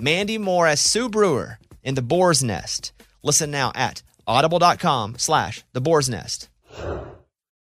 Mandy Moore as Sue Brewer in The Boar's Nest. Listen now at audible.com slash The Boar's Nest.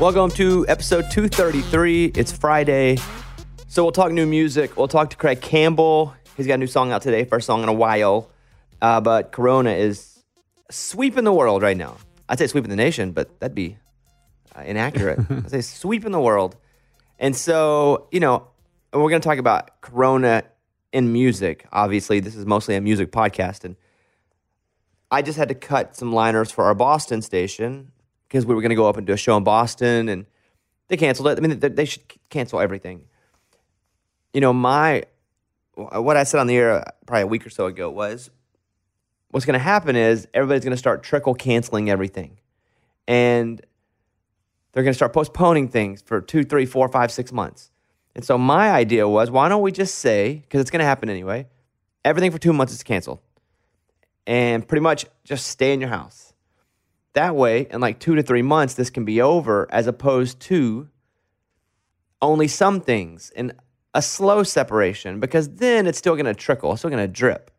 Welcome to episode 233. It's Friday. So we'll talk new music. We'll talk to Craig Campbell. He's got a new song out today, first song in a while. Uh, but Corona is sweeping the world right now. I'd say sweeping the nation, but that'd be uh, inaccurate. I'd say sweeping the world. And so, you know, we're going to talk about Corona in music. Obviously, this is mostly a music podcast. And I just had to cut some liners for our Boston station because we were going to go up and do a show in Boston, and they canceled it. I mean, they, they should cancel everything. You know, my what I said on the air uh, probably a week or so ago was what's going to happen is everybody's going to start trickle canceling everything, and they're going to start postponing things for two, three, four, five, six months. And so my idea was, why don't we just say, because it's going to happen anyway, everything for two months is canceled, and pretty much just stay in your house that way, in like two to three months, this can be over, as opposed to only some things and a slow separation, because then it's still going to trickle, it's still going to drip.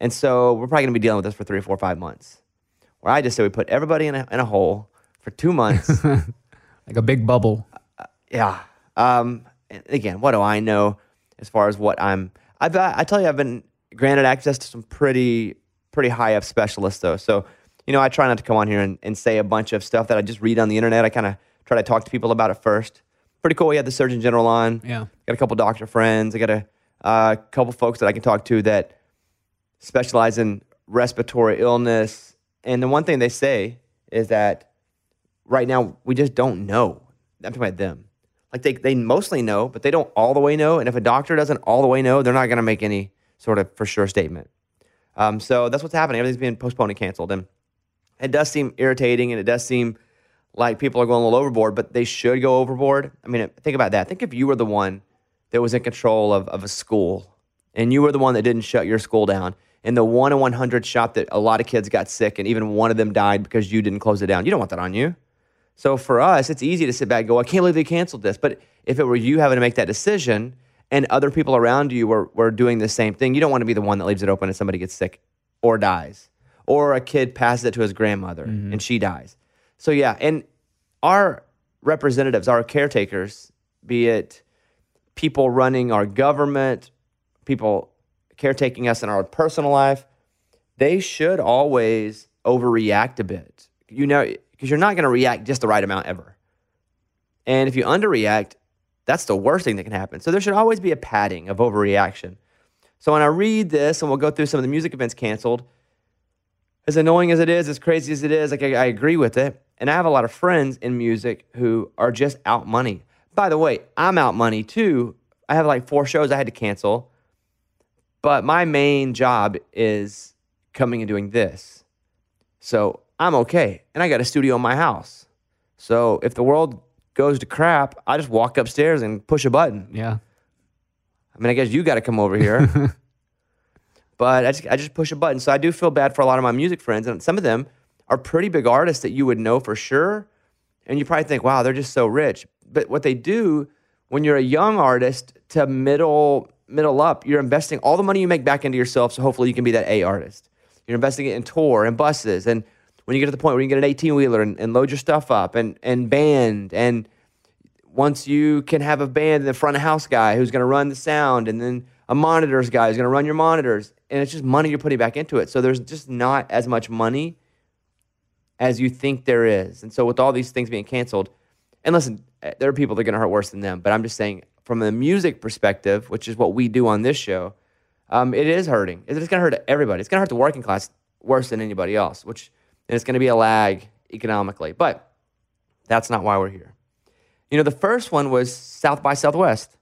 And so we're probably going to be dealing with this for three, four, five months. Where I just say we put everybody in a, in a hole for two months. like a big bubble. Uh, yeah. Um, again, what do I know as far as what I'm? I've, I tell you, I've been granted access to some pretty pretty high up specialists though. So you know, I try not to come on here and, and say a bunch of stuff that I just read on the internet. I kind of try to talk to people about it first. Pretty cool. We had the Surgeon General on. Yeah. Got a couple doctor friends. I got a uh, couple folks that I can talk to that specialize in respiratory illness. And the one thing they say is that right now we just don't know. I'm talking about them. Like they, they mostly know, but they don't all the way know. And if a doctor doesn't all the way know, they're not going to make any sort of for sure statement. Um, so that's what's happening. Everything's being postponed and canceled. And it does seem irritating and it does seem like people are going a little overboard, but they should go overboard. I mean, think about that. Think if you were the one that was in control of, of a school and you were the one that didn't shut your school down and the one in 100 shot that a lot of kids got sick and even one of them died because you didn't close it down. You don't want that on you. So for us, it's easy to sit back and go, I can't believe they canceled this. But if it were you having to make that decision and other people around you were, were doing the same thing, you don't want to be the one that leaves it open and somebody gets sick or dies or a kid passes it to his grandmother mm-hmm. and she dies. So yeah, and our representatives, our caretakers, be it people running our government, people caretaking us in our personal life, they should always overreact a bit. You know, because you're not going to react just the right amount ever. And if you underreact, that's the worst thing that can happen. So there should always be a padding of overreaction. So when I read this, and we'll go through some of the music events canceled, as annoying as it is, as crazy as it is, like I, I, agree with it. And I have a lot of friends in music who are just out money. By the way, I'm out money too. I have like four shows I had to cancel. But my main job is coming and doing this. So I'm okay. And I got a studio in my house. So if the world goes to crap, I just walk upstairs and push a button. Yeah. I mean, I guess you got to come over here. but I just, I just push a button. So I do feel bad for a lot of my music friends, and some of them are pretty big artists that you would know for sure, and you probably think, wow, they're just so rich. But what they do when you're a young artist to middle middle up, you're investing all the money you make back into yourself, so hopefully you can be that A artist. You're investing it in tour and buses, and when you get to the point where you get an 18 wheeler and, and load your stuff up and and band and once you can have a band, the front of house guy who's going to run the sound, and then a monitors guy who's going to run your monitors, and it's just money you're putting back into it. So there's just not as much money as you think there is. And so with all these things being canceled, and listen, eh, there are people that are going to hurt worse than them, but I'm just saying from a music perspective, which is what we do on this show, um, it is hurting. It's going to hurt everybody. It's going to hurt the working class worse than anybody else, which and it's going to be a lag economically. But that's not why we're here. You know, the first one was South by Southwest.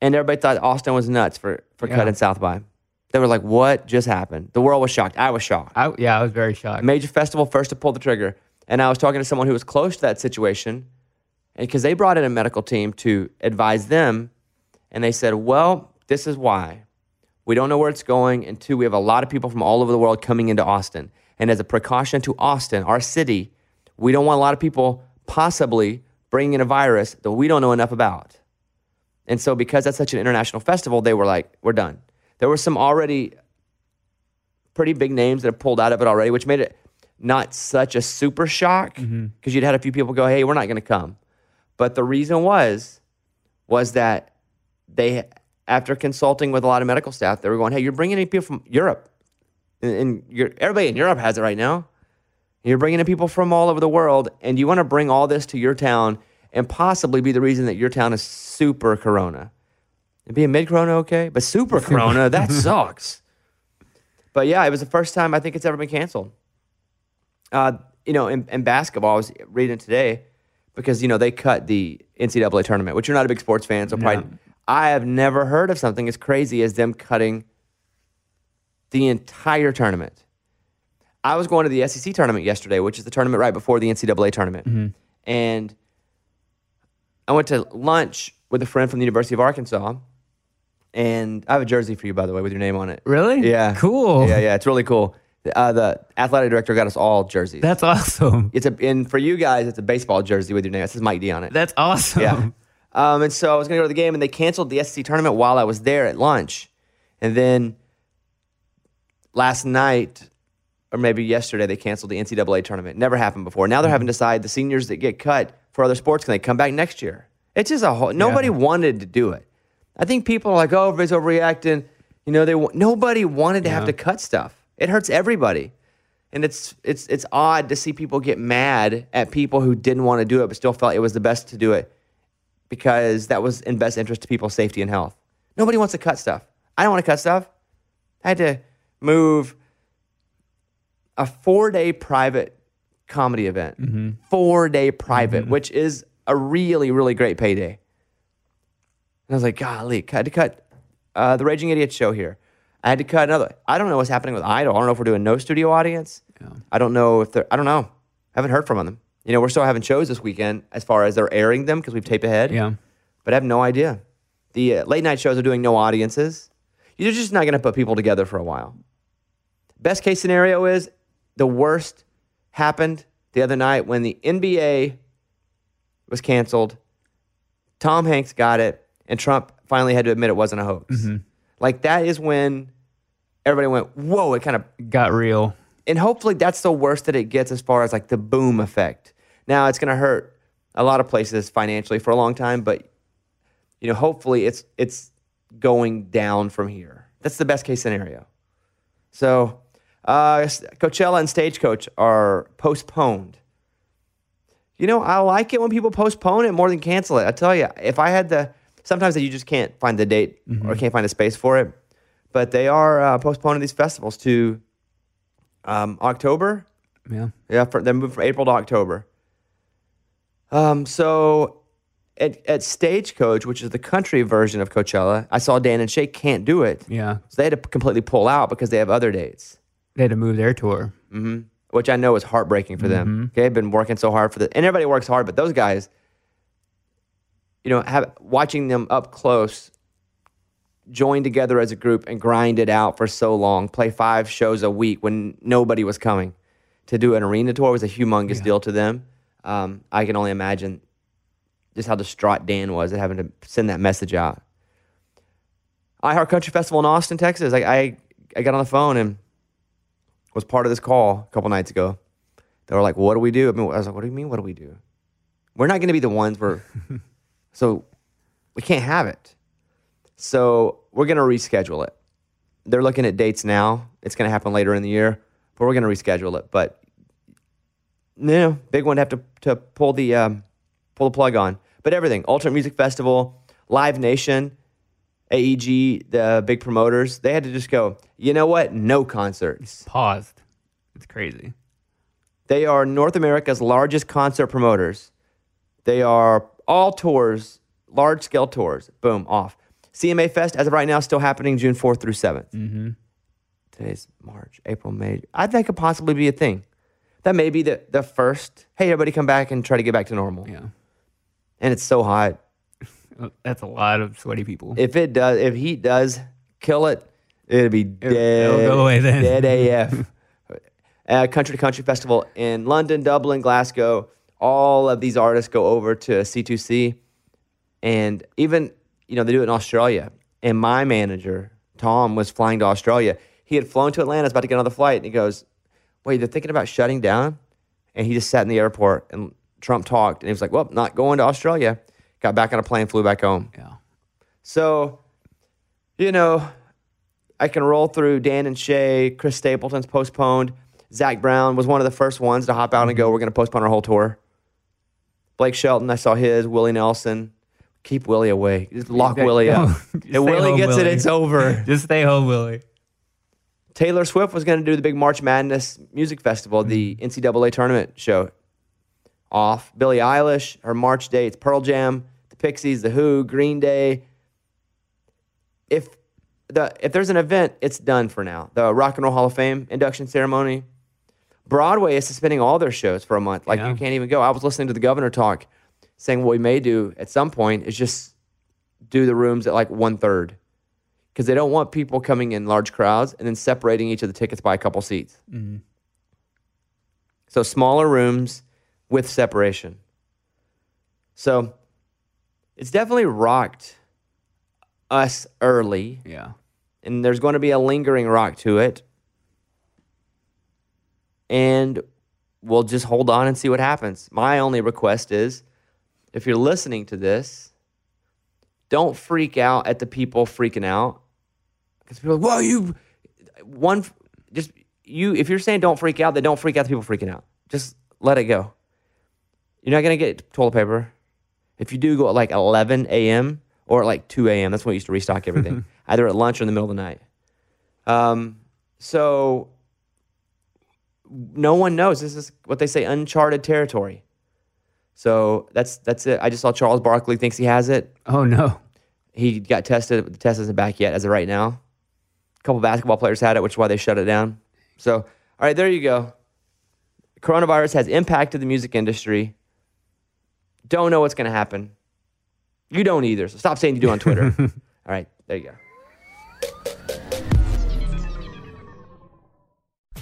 And everybody thought Austin was nuts for, for Yeah. cutting South by. They were like, what just happened? The world was shocked. I was shocked. I, yeah, I was very shocked. Major festival first to pull the trigger. And I was talking to someone who was close to that situation. And because they brought in a medical team to advise them. And they said, well, this is why. We don't know where it's going. And two, we have a lot of people from all over the world coming into Austin. And as a precaution to Austin, our city, we don't want a lot of people possibly bringing in a virus that we don't know enough about. And so, because that's such an international festival, they were like, we're done. There were some already pretty big names that have pulled out of it already, which made it not such a super shock mm-hmm. because you'd had a few people go, hey, we're not going to come. But the reason was, was that they, after consulting with a lot of medical staff, they were going, hey, you're bringing in people from Europe. And, and you're, everybody in Europe has it right now. You're bringing in people from all over the world, and you want to bring all this to your town and possibly be the reason that your town is super corona. It'd be a mid corona, okay? But super corona, that sucks. But yeah, it was the first time I think it's ever been canceled. Uh, you know, in, in basketball, I was reading today because, you know, they cut the NCAA tournament, which you're not a big sports fan, so probably. I have never heard of something as crazy as them cutting the entire tournament. I was going to the SEC tournament yesterday, which is the tournament right before the NCAA tournament. And I went to lunch with a friend from the University of Arkansas. And I have a jersey for you, by the way, with your name on it. Really? Yeah. Cool. Yeah, yeah, it's really cool. Uh, the athletic director got us all jerseys. That's awesome. it's a and for you guys, it's a baseball jersey with your name. It says Mike D on it. That's awesome. Yeah. Um, and so I was going to go to the game, and they canceled the SEC tournament while I was there at lunch. And then last night, or maybe yesterday, they canceled the NCAA tournament. Never happened before. Now they're having to decide the seniors that get cut for other sports can they come back next year? It's just a whole. Nobody wanted to do it. I think people are like, oh, everybody's overreacting. You know, they nobody wanted to have to cut stuff. It hurts everybody. And it's it's it's odd to see people get mad at people who didn't want to do it but still felt it was the best to do it because that was in best interest to people's safety and health. Nobody wants to cut stuff. I don't want to cut stuff. I had to move a four day private comedy event, mm-hmm. four day private, mm-hmm. which is a really, really great payday. And I was like, golly, I had to cut uh, the Raging Idiot show here. I had to cut another. I don't know what's happening with Idol. I don't know if we're doing no studio audience. I don't know if they're, I don't know. I haven't heard from them. You know, we're still having shows this weekend as far as they're airing them because we've taped ahead. Yeah. But I have no idea. The uh, late night shows are doing no audiences. You're just not going to put people together for a while. Best case scenario is the worst happened the other night when the NBA was canceled. Tom Hanks got it, and Trump finally had to admit it wasn't a hoax. Like that is when everybody went, "Whoa!" It kind of Got real. and hopefully that's the worst that it gets as far as like the boom effect. Now it's going to hurt a lot of places financially for a long time, but you know, hopefully it's it's going down from here. That's the best case scenario. So, uh, Coachella and Stagecoach are postponed. You know, I like it when people postpone it more than cancel it. I tell you, if I had the, sometimes you just can't find the date or can't find the space for it, but they are uh, postponing these festivals to um, October. Yeah. Yeah, for, they're moving from April to October. Um, so at, at Stagecoach, which is the country version of Coachella, I saw Dan and Shay can't do it. Yeah. So they had to completely pull out because they have other dates, They had to move their tour. which I know is heartbreaking for them. Okay, they've been working so hard for the, and everybody works hard, but those guys, you know, have watching them up close join together as a group and grind it out for so long, play five shows a week when nobody was coming. To do an arena tour was a humongous deal to them. Um, I can only imagine just how distraught Dan was at having to send that message out. I Heart Country Festival in Austin, Texas. I, I, I got on the phone and was part of this call a couple nights ago. They were like, "What do we do?" I, mean, I was like, "What do you mean? What do we do? We're not going to be the ones where, so we can't have it. So we're going to reschedule it. They're looking at dates now. It's going to happen later in the year, but we're going to reschedule it. But no, big one to have to to pull the um, pull the plug on. But everything, Ultimate Music Festival, Live Nation, AEG, the big promoters, they had to just go. You know what? No concerts. Paused. It's crazy. They are North America's largest concert promoters. They are all tours, large scale tours. Boom, off. CMA Fest, as of right now, still happening June 4th through 7th. Mm-hmm. Today's March, April, May. I think could possibly be a thing. That may be the, the first, hey, everybody come back and try to get back to normal. Yeah. And it's so hot. That's a lot of sweaty people. If it does, if heat does kill it, it'll be dead. it'll go away then. Dead AF. uh, country to Country Festival in London, Dublin, Glasgow. All of these artists go over to C2C, and even you know they do it in Australia. And my manager Tom was flying to Australia. He had flown to Atlanta, was about to get another flight, and he goes, "Wait, they're thinking about shutting down." And he just sat in the airport, and Trump talked, and he was like, "Well, not going to Australia." Got back on a plane, flew back home. Yeah. So, you know, I can roll through Dan and Shay. Chris Stapleton's postponed. Zac Brown was one of the first ones to hop out and go. Mm-hmm. We're going to postpone our whole tour. Blake Shelton, I saw his. Willie Nelson. Keep Willie away. Just lock Willie up. if Willie home, gets it, it's over. Just stay home, Willie. Taylor Swift was going to do the big March Madness Music Festival, the mm-hmm. NCAA tournament show. Off. Billie Eilish, her March dates, Pearl Jam, the Pixies, the Who, Green Day. If the if there's an event, it's done for now. The Rock and Roll Hall of Fame induction ceremony. Broadway is suspending all their shows for a month. Like Yeah. you can't even go. I was listening to the governor talk, saying what we may do at some point is just do the rooms at like one third because they don't want people coming in large crowds and then separating each of the tickets by a couple seats. Mm-hmm. So smaller rooms with separation. So it's definitely rocked us early, Yeah. and there's going to be a lingering rock to it. And we'll just hold on and see what happens. My only request is if you're listening to this, don't freak out at the people freaking out. Because people are like, well, you, one, just you, if you're saying don't freak out, then don't freak out the people freaking out. Just let it go. You're not going to get toilet paper. If you do go at like 11 a.m. or at like 2 a.m., that's when we used to restock everything, either at lunch or in the middle of the night. Um, so no one knows. This is what they say uncharted territory. So that's that's it. I just saw Charles Barkley thinks he has it. Oh no. He got tested. The test isn't back yet as of right now. A couple basketball players had it, which is why they shut it down. So, all right, there you go. Coronavirus has impacted the music industry. Don't know what's going to happen. You don't either. So stop saying you do on Twitter. all right, there you go.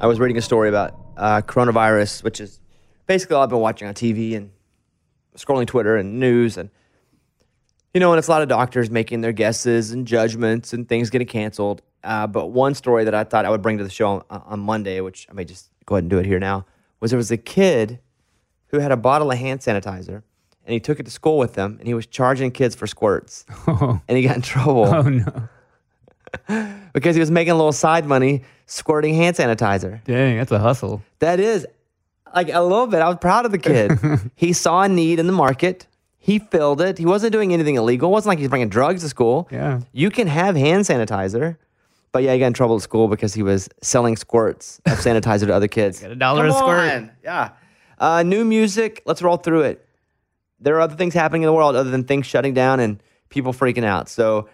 I was reading a story about uh, coronavirus, which is basically all I've been watching on TV and scrolling Twitter and news. And, you know, and it's a lot of doctors making their guesses and judgments and things getting canceled. Uh, but one story that I thought I would bring to the show on, on Monday, which I may just go ahead and do it here now, was there was a kid who had a bottle of hand sanitizer and he took it to school with him and he was charging kids for squirts. Oh, And he got in trouble oh no. because he was making a little side money squirting hand sanitizer. Dang, that's a hustle. That is like a little bit. I was proud of the kid. he saw a need in the market. He filled it. He wasn't doing anything illegal. It wasn't like he's bringing drugs to school. Yeah. You can have hand sanitizer. But yeah, he got in trouble at school because he was selling squirts of sanitizer to other kids. Got a dollar Come a squirt. on. Yeah. Uh, new music. Let's roll through it. There are other things happening in the world other than things shutting down and people freaking out. So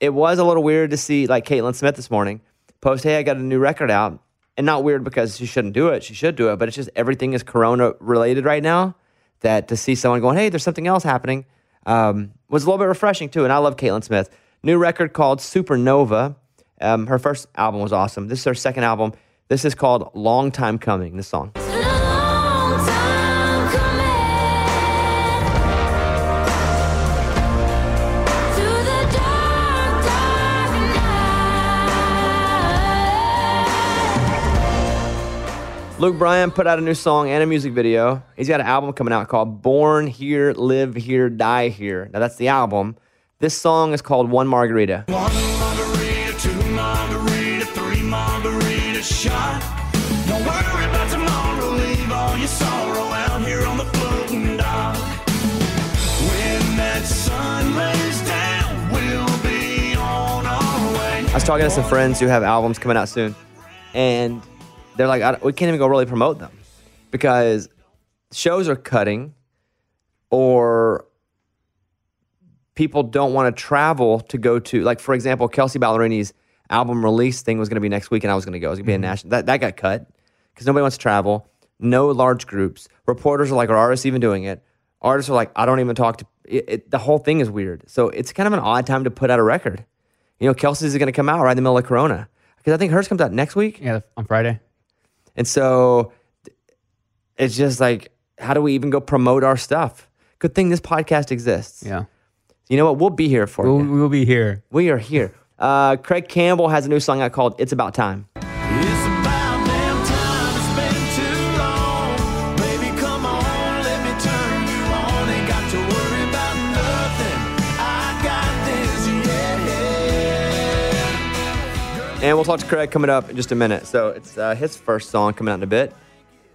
it was a little weird to see like Caitlyn Smith this morning post, hey, I got a new record out. And not weird because she shouldn't do it. She should do it. But it's just everything is corona related right now. That to see someone going, hey, there's something else happening um, was a little bit refreshing too. And I love Caitlyn Smith. New record called Supernova. Um, her first album was awesome. This is her second album. This is called Long Time Coming, this song. Luke Bryan put out a new song and a music video. He's got an album coming out called Born Here, Live Here, Die Here. Now, that's the album. This song is called One Margarita. One margarita, two margarita, three margarita shot. Don't worry about tomorrow, leave all your sorrow out here on the floating dock. When that sun lays down, we'll be on our way. I was talking to some friends who have albums coming out soon, and they're like, I we can't even go really promote them because shows are cutting or people don't want to travel to go to, like, for example, Kelsea Ballerini's album release thing was going to be next week, and I was going to go. It was going to be a mm-hmm. national. That, that got cut because nobody wants to travel. No large groups. Reporters are like, are artists even doing it? Artists are like, I don't even talk to. It, it, the whole thing is weird. So it's kind of an odd time to put out a record. You know, Kelsea's is going to come out right in the middle of Corona because I think hers comes out next week. Yeah, on Friday. And so it's just like, how do we even go promote our stuff? Good thing this podcast exists. Yeah. You know what? We'll be here for We'll, you. we'll be here. We are here. Uh, Craig Campbell has a new song out called It's About Time. It's about And we'll talk to Craig coming up in just a minute. So it's uh, his first song coming out in a bit.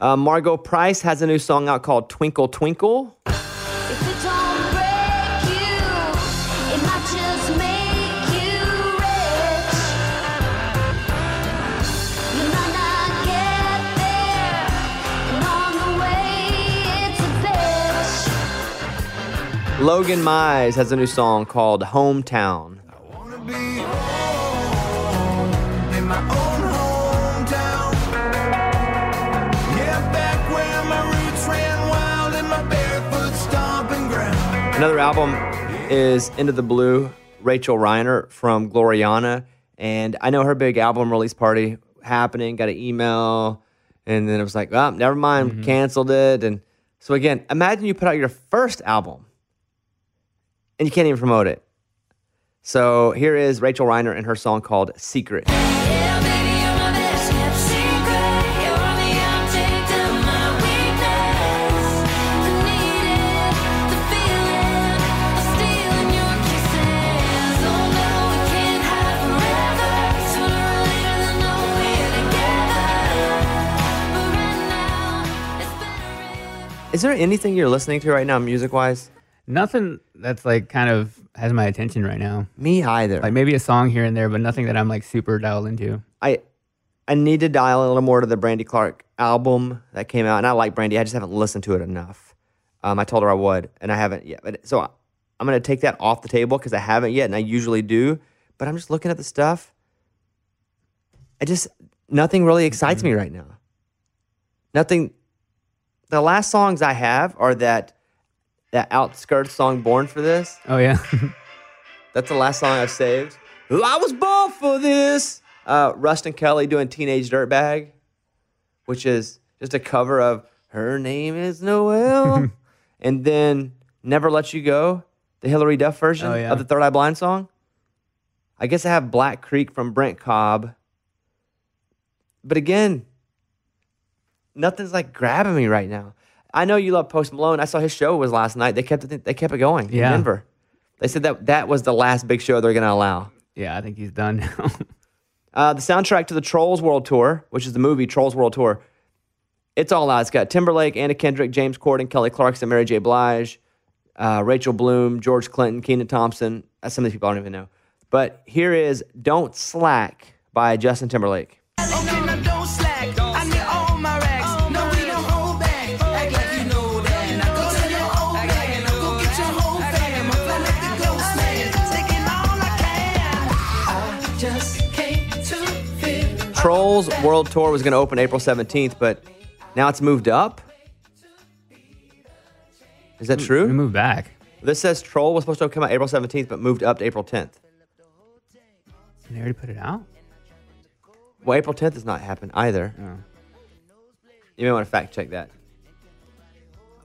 Uh, Margo Price has a new song out called Twinkle Twinkle. If it don't break you, it might just make you rich. You might not get there, and on the way it's a bitch. Logan Mize has a new song called Hometown. Another album is Into the Blue, Rachel Reinert from Gloriana. And I know her big album release party happening, got an email, and then it was like, well, never mind, mm-hmm. canceled it. And so, again, imagine you put out your first album and you can't even promote it. So, here is Rachel Reinert and her song called Secret. Is there anything you're listening to right now, music wise? Nothing that's like kind of has my attention right now. Me either. Like maybe a song here and there, but nothing that I'm like super dialed into. I I need to dial a little more to the Brandy Clark album that came out, and I like Brandy. I just haven't listened to it enough. Um, I told her I would, and I haven't yet. But so I, I'm gonna take that off the table because I haven't yet, and I usually do. But I'm just looking at the stuff. I just nothing really excites me right now. Nothing. The last songs I have are that that outskirts song "Born for This." Oh yeah, That's the last song I've saved. I was born for this. Uh, Ruston Kelly doing Teenage Dirtbag, which is just a cover of Her Name is Noel. and then Never Let You Go, the Hilary Duff version Oh, yeah. of the Third Eye Blind song. I guess I have Black Creek from Brent Cobb. But again, nothing's like grabbing me right now. I know you love Post Malone. I saw his show was last night. They kept it, they kept it going in Yeah. Denver. They said that that was the last big show they're going to allow. yeah. I think he's done now. Uh, the soundtrack to the Trolls World Tour, which is the movie Trolls World Tour, it's all out. It's got Timberlake, Anna Kendrick, James Corden, Kelly Clarkson, Mary J. Blige, uh, Rachel Bloom, George Clinton, Kenan Thompson. Uh, some of these people I don't even know. But here is "Don't Slack" by Justin Timberlake. Okay, Trolls World Tour was going to open April 17th, but now it's moved up. Is that true? we moved back. This says Troll was supposed to come out April 17th, but moved up to April 10th. They already put it out. Well, April 10th has not happened either. Oh. You may want to fact check that.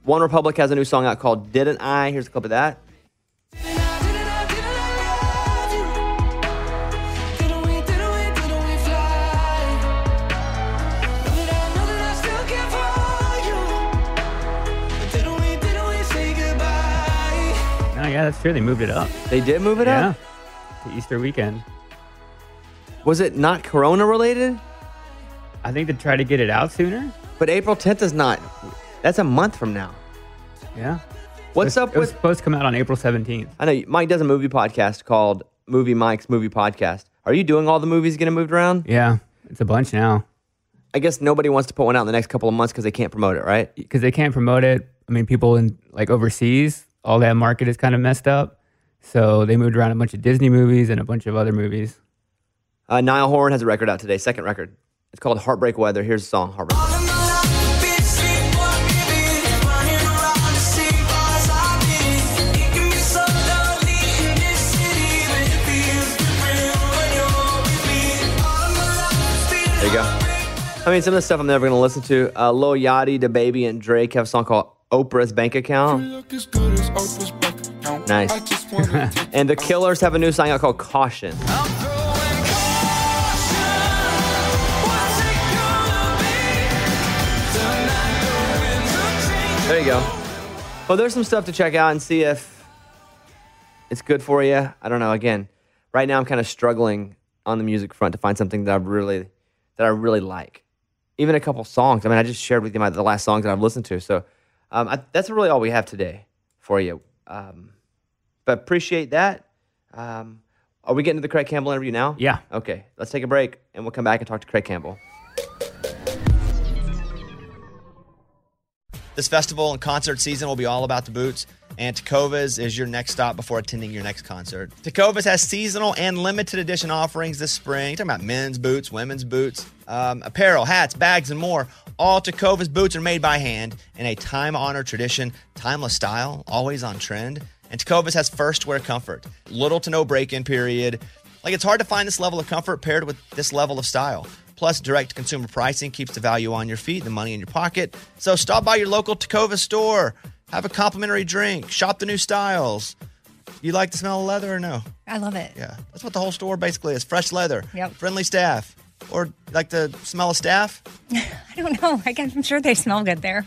One Republic has a new song out called Didn't I? Here's a clip of that. Yeah, that's true. They moved it up. They did move it Yeah, up? to Easter weekend. Was it not Corona related? I think to try to get it out sooner. But April 10th is not. That's a month from now. Yeah. What's It was- up It was with. supposed to come out on April 17th. I know Mike does a movie podcast called Movie Mike's Movie Podcast. Are you doing all the movies getting moved around? Yeah, it's a bunch now I guess nobody wants to put one out in the next couple of months because they can't promote it, right? because they can't promote it. I mean, people in like overseas, all that market is kind of messed up. So they moved around a bunch of Disney movies and a bunch of other movies. Uh, Niall Horan has a record out today, second record. It's called Heartbreak Weather. Here's the song, Heartbreak. There you go. I mean, some of the stuff I'm never going to listen to. Uh, Lil Yachty, DaBaby, and Drake have a song called Oprah's Bank Account. Nice. And the Killers have a new song out called Caution. There you go. Well, there's some stuff to check out and see if it's good for you. I don't know. Again, right now I'm kind of struggling on the music front to find something that I really that I really like. Even a couple songs. I mean, I just shared with you my, the last songs that I've listened to. So um, I, that's really all we have today for you. Um, but appreciate that. Um, are we getting to the Craig Campbell interview now? Yeah. Okay. Let's take a break and we'll come back and talk to Craig Campbell. This festival and concert season will be all about the boots, and Tecovas is your next stop before attending your next concert. Tecovas has seasonal and limited edition offerings this spring. Talking about men's boots, women's boots, um, apparel, hats, bags, and more. All Tecovas boots are made by hand in a time honored tradition, timeless style, always on trend. And Tecovas has first wear comfort, little to no break in period. Like it's hard to find this level of comfort paired with this level of style. Plus, direct consumer pricing keeps the value on your feet, the money in your pocket. So stop by your local Tacova store, have a complimentary drink, shop the new styles. You like the smell of leather or no? I love it. Yeah, that's what the whole store basically is fresh leather, Yep. friendly staff, or like the smell of staff. I don't know. I guess I'm sure they smell good there.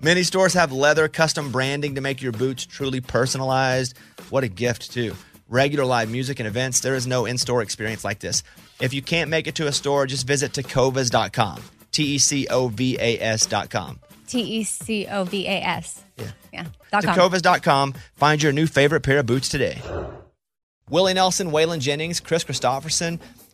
Many stores have leather custom branding to make your boots truly personalized. What a gift, too. Regular live music and events, there is no in store experience like this. If you can't make it to a store, just visit tecovas.com. T E C O V A S.com. T E C O V A S. Yeah. Yeah. Tecovas.com. Find your new favorite pair of boots today. Willie Nelson, Waylon Jennings, Kris Kristofferson.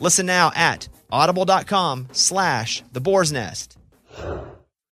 Listen now at audible.com slash the boar's nest.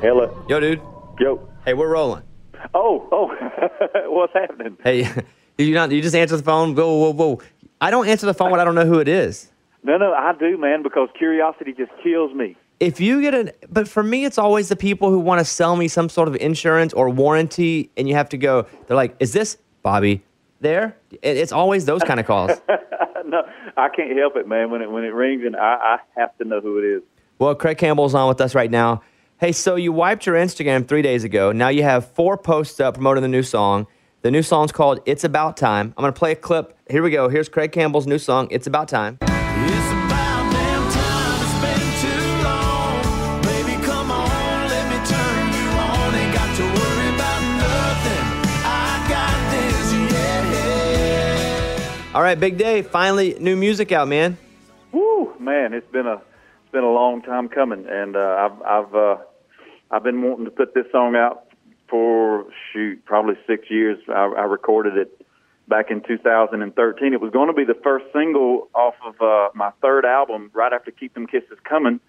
Hello. Yo, dude. Yo. Hey, we're rolling. Oh, oh. What's happening? Hey, you not you just answer the phone? Whoa, whoa, whoa! I don't answer the phone when I don't know who it is. No, no, I do, man, because curiosity just kills me. If you get an, but for me, it's always the people who want to sell me some sort of insurance or warranty, and you have to go. They're like, "Is this Bobby there?" It's always those kind of calls. no, I can't help it, man. When it when it rings, and I, I have to know who it is. Well, Craig Campbell's on with us right now. Hey, so you wiped your Instagram three days ago. Now you have four posts up promoting the new song. The new song's called It's About Time. I'm going to play a clip. Here we go. Here's Craig Campbell's new song, It's About Time. It's about damn time. It's been too long. Baby, come on, let me turn you on. Ain't got to worry about nothing. I got this, yeah. All right, big day. Finally, new music out, man. Woo, man, it's been a it's been a long time coming, and uh, I've I've uh, I've been wanting to put this song out for shoot probably six years. I, I recorded it back in 2013. It was going to be the first single off of uh, my third album, right after "Keep Them Kisses Coming,"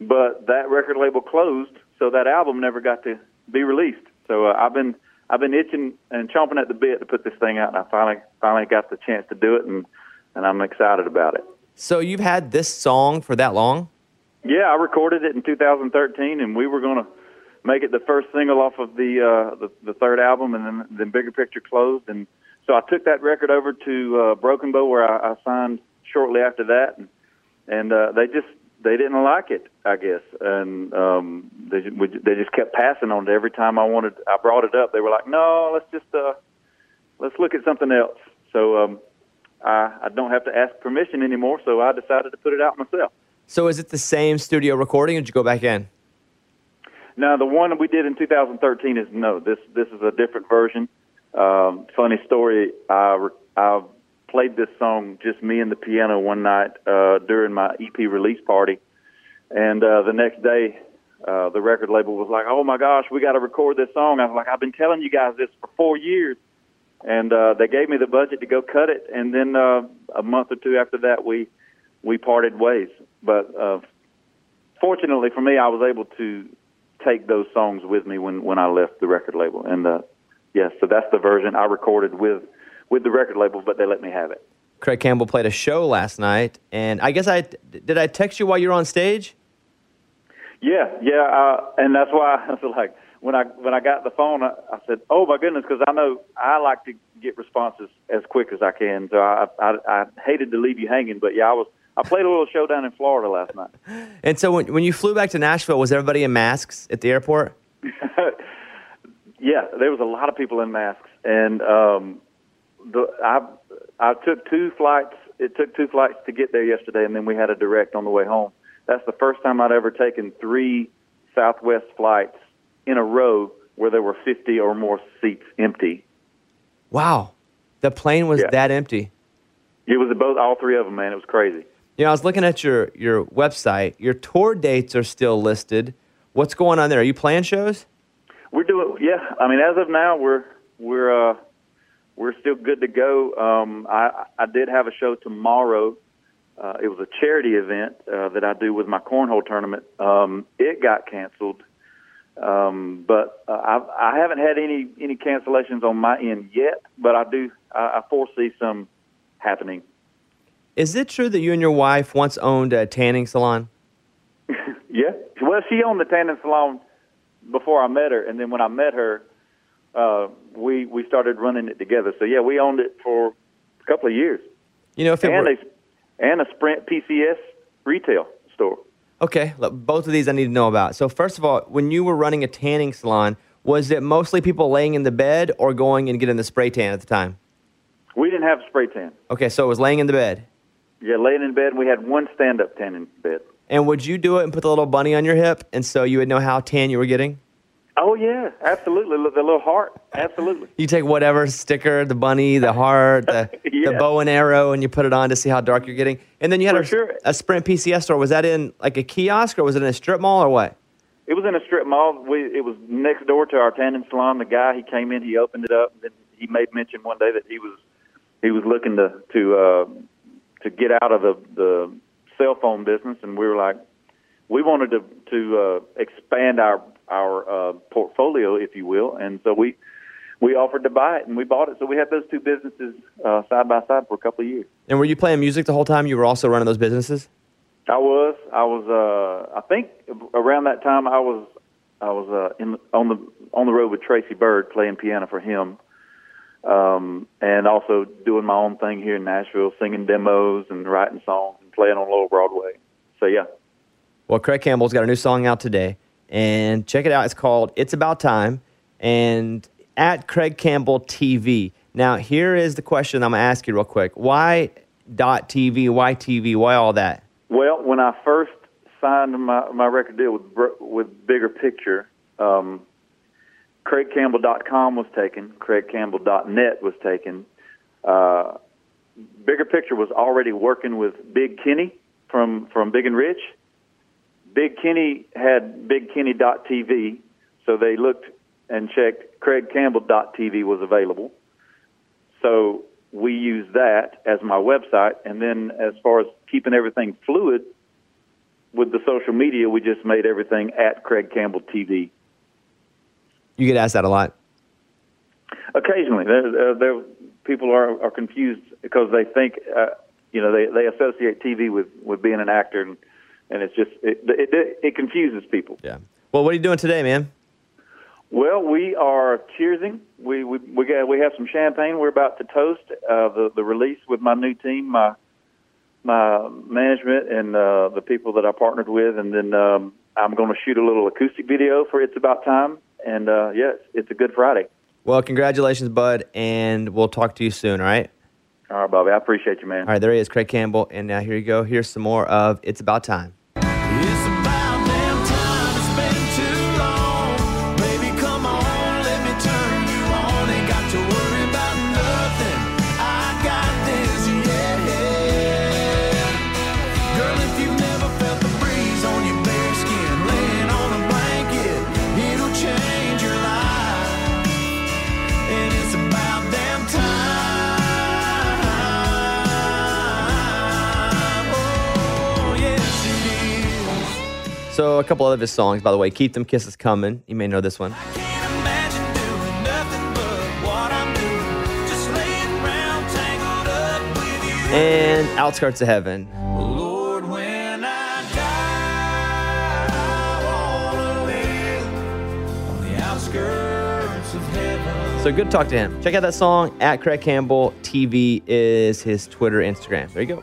but that record label closed, so that album never got to be released. So uh, I've been I've been itching and chomping at the bit to put this thing out, and I finally finally got the chance to do it, and and I'm excited about it. So you've had this song for that long? Yeah, I recorded it in 2013, and we were going to make it the first single off of the uh, the, the third album, and then then Bigger Picture closed, and so I took that record over to uh, Broken Bow, where I, I signed shortly after that, and and uh, they just they didn't like it, I guess, and um, they we, they just kept passing on it every time I wanted. I brought it up, they were like, "No, let's just uh, let's look at something else." So um, I, I don't have to ask permission anymore, so I decided to put it out myself. So is it the same studio recording or did you go back in? Now, the one we did in 2013 is no. This this is a different version. Um, funny story. I I played this song just me and the piano one night uh, during my EP release party, and uh, the next day uh, the record label was like, "Oh my gosh, we got to record this song." I was like, "I've been telling you guys this for four years," and uh, they gave me the budget to go cut it. And then uh, a month or two after that, we we parted ways. But uh, fortunately for me, I was able to take those songs with me when when I left the record label. And uh, yes, so that's the version I recorded with with the record label, but they let me have it. Craig Campbell played a show last night, and I guess I did I text you while you were on stage. Yeah, yeah, uh, and that's why I was like, when I when I got the phone, I, I said, "Oh my goodness," because I know I like to get responses as quick as I can. So I, I I hated to leave you hanging, but yeah, I was I played a little show down in Florida last night. And so when when you flew back to Nashville, was everybody in masks at the airport? yeah, there was a lot of people in masks, and um, the I I took two flights. It took two flights to get there yesterday, and then we had a direct on the way home. That's the first time I'd ever taken three Southwest flights in a row where there were 50 or more seats empty. Wow, the plane was Yeah. that empty. It was both all three of them, man. It was crazy. You know, I was looking at your your website. Your tour dates are still listed. What's going on there? Are you playing shows? We're doing, yeah. I mean, as of now, we're we're uh, we're still good to go. Um, I I did have a show tomorrow. Uh, it was a charity event uh, that I do with my cornhole tournament. Um, it got canceled, um, but uh, I I haven't had any any cancellations on my end yet. But I do I, I foresee some happening. Is it true that you and your wife once owned a tanning salon? Yeah. Well, she owned the tanning salon before I met her, and then when I met her, uh, we we started running it together. So yeah, we owned it for a couple of years, You know, if it and were, a and a Sprint PCS retail store. okay, look, both of these I need to know about. So first of all, when you were running a tanning salon, was it mostly people laying in the bed or going and getting the spray tan at the time? We didn't have spray tan. Okay, so it was laying in the bed. Yeah, laying in bed. We had one stand-up tanning bed. And would you do it and put the little bunny on your hip, and so you would know how tan you were getting? Oh yeah, absolutely. The little heart, absolutely. You take whatever sticker, the bunny, the heart, the, the bow and arrow, and you put it on to see how dark you're getting. And then you had a, sure. a Sprint PCS store. Was that in like a kiosk or was it in a strip mall or what? It was in a strip mall. We it was next door to our tanning salon. The guy he came in, he opened it up, and then he made mention one day that he was he was looking to to uh, to get out of the the cell phone business, and we were like, we wanted to to uh, expand our our uh, portfolio, if you will, and so we we offered to buy it, and we bought it. So we had those two businesses uh, side by side for a couple of years. And were you playing music the whole time? You were also running those businesses? I was. I was. Uh, I think around that time I was. I was uh, in on the on the road with Tracy Byrd playing piano for him, um, and also doing my own thing here in Nashville, singing demos and writing songs and playing on Lower Broadway. So yeah, Well, Craig Campbell's got a new song out today, and check it out. It's called "It's About Time," and at Craig Campbell TV. Now, here is the question I'm gonna ask you real quick: Why dot TV? Why TV? Why all that? Well, when I first signed my, my record deal with with Bigger Picture, um, CraigCampbell.com was taken. CraigCampbell.net was taken. Uh, Bigger Picture was already working with Big Kenny from from Big and Rich. Big Kenny had BigKenny.tv, so they looked and checked CraigCampbell.tv was available. So we used that as my website, and then as far as keeping everything fluid with the social media, we just made everything at Craig Campbell TV. You get asked that a lot. Occasionally, there, uh, there people are, are confused because they think, uh, you know, they, they associate TV with, with being an actor, and, and it's just it, it it confuses people. Yeah. Well, what are you doing today, man? Well, we are cheersing. We we we got we have some champagne. We're about to toast uh, the the release with my new team, my my management, and uh, the people that I partnered with, and then um, I'm going to shoot a little acoustic video for "It's About Time." And uh, yes, it's a Good Friday. Well, congratulations, bud, and we'll talk to you soon. All right. All right, Bobby, I appreciate you, man. All right. There he is, Craig Campbell, and now here you go. Here's some more of "It's About Time." Of his songs, by the way, "Keep Them Kisses Coming." You may know this one. Can't imagine doing nothing but what I'm doing. Just laying around tangled up with you. And "Outskirts of Heaven." Lord, when I die, I wanna live on the outskirts of heaven. So good talk to him. Check out that song at Craig Campbell TV is his Twitter, Instagram. There you go.